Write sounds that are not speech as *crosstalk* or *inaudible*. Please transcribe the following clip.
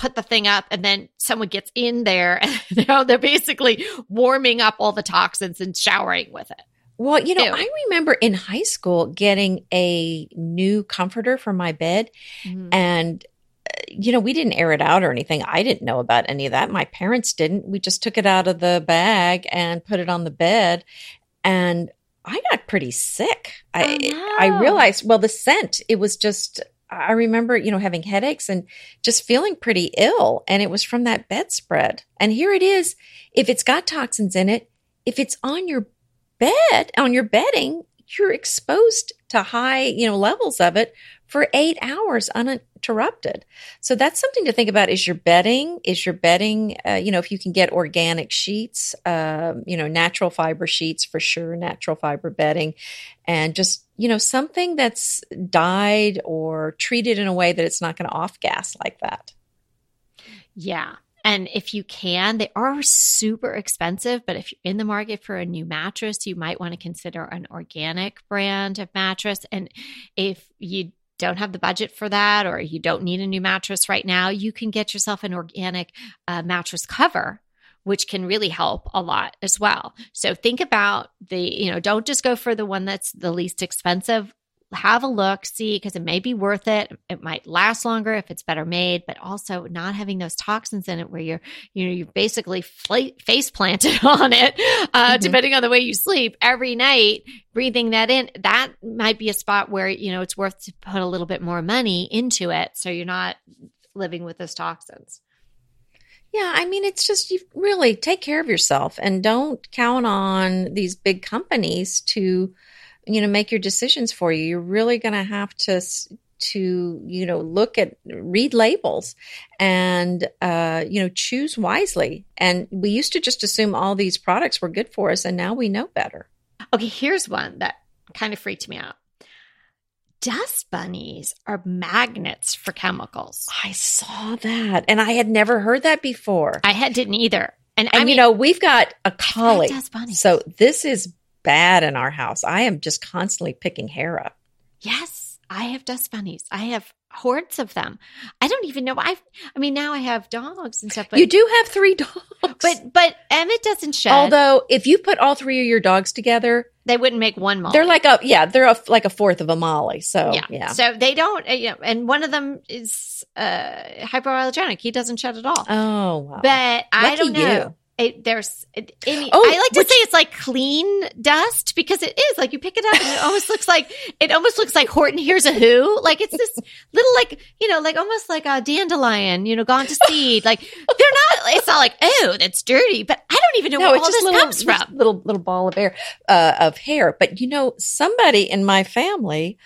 put the thing up and then someone gets in there *laughs* and you know, they're basically warming up all the toxins and showering with it. Well, you know, Ew. I remember in high school getting a new comforter for my bed, and uh, you know, we didn't air it out or anything. I didn't know about any of that. My parents didn't. We just took it out of the bag and put it on the bed, and I got pretty sick. I Oh, I no. realized, well, the scent. It was just. I remember, you know, having headaches and just feeling pretty ill, and it was from that bedspread. And here it is. If it's got toxins in it, if it's on your bed on your bedding you're exposed to high you know levels of it for eight hours uninterrupted so that's something to think about is your bedding is your bedding uh, you know if you can get organic sheets um, you know natural fiber sheets for sure natural fiber bedding and just you know something that's dyed or treated in a way that it's not going to off gas like that Yeah. And if you can, they are super expensive, but if you're in the market for a new mattress, you might want to consider an organic brand of mattress. And if you don't have the budget for that or you don't need a new mattress right now, you can get yourself an organic uh, mattress cover. Which can really help a lot as well. So think about the, you know, don't just go for the one that's the least expensive have a look, see, because it may be worth it. It might last longer if it's better made, but also not having those toxins in it where you're, you know, you're basically fla- face planted *laughs* on it, uh, Mhm. depending on the way you sleep every night, breathing that in. That might be a spot where, you know, it's worth to put a little bit more money into it. So you're not living with those toxins. Yeah, I mean, it's just you really take care of yourself and don't count on these big companies to, you know, make your decisions for you. You're really going to have to to you know look at read labels and uh you know choose wisely and we used to just assume all these products were good for us and now we know better Okay, here's one that kind of freaked me out. Dust bunnies are magnets for chemicals. i saw that and i had never heard that before I had didn't either. And, and I mean, you know we've got a collie dust bunnies. so this is bad in our house i am just constantly picking hair up yes, I have dust bunnies. I have hordes of them. I don't even know. I I mean, now I have dogs and stuff. But you do have three dogs but but Emmett doesn't shed. although if you put all three of your dogs together they wouldn't make one Molly. they're like a yeah they're a, like a fourth of a molly so yeah. yeah, So they don't. uh, You know, and one of them is uh, hypoallergenic. He doesn't shed at all. oh wow But I don't know. you. It, there's, it, any, Oh, I like to which- say it's like clean dust because it is like you pick it up and it almost looks like *laughs* it almost looks like Horton Hears a Who. Like it's this little like you know like almost like a dandelion, you know, gone to seed. Like they're not. It's not like oh that's dirty, but I don't even know no, where all just this little, comes from. little little ball of hair uh, of hair. But you know, somebody in my family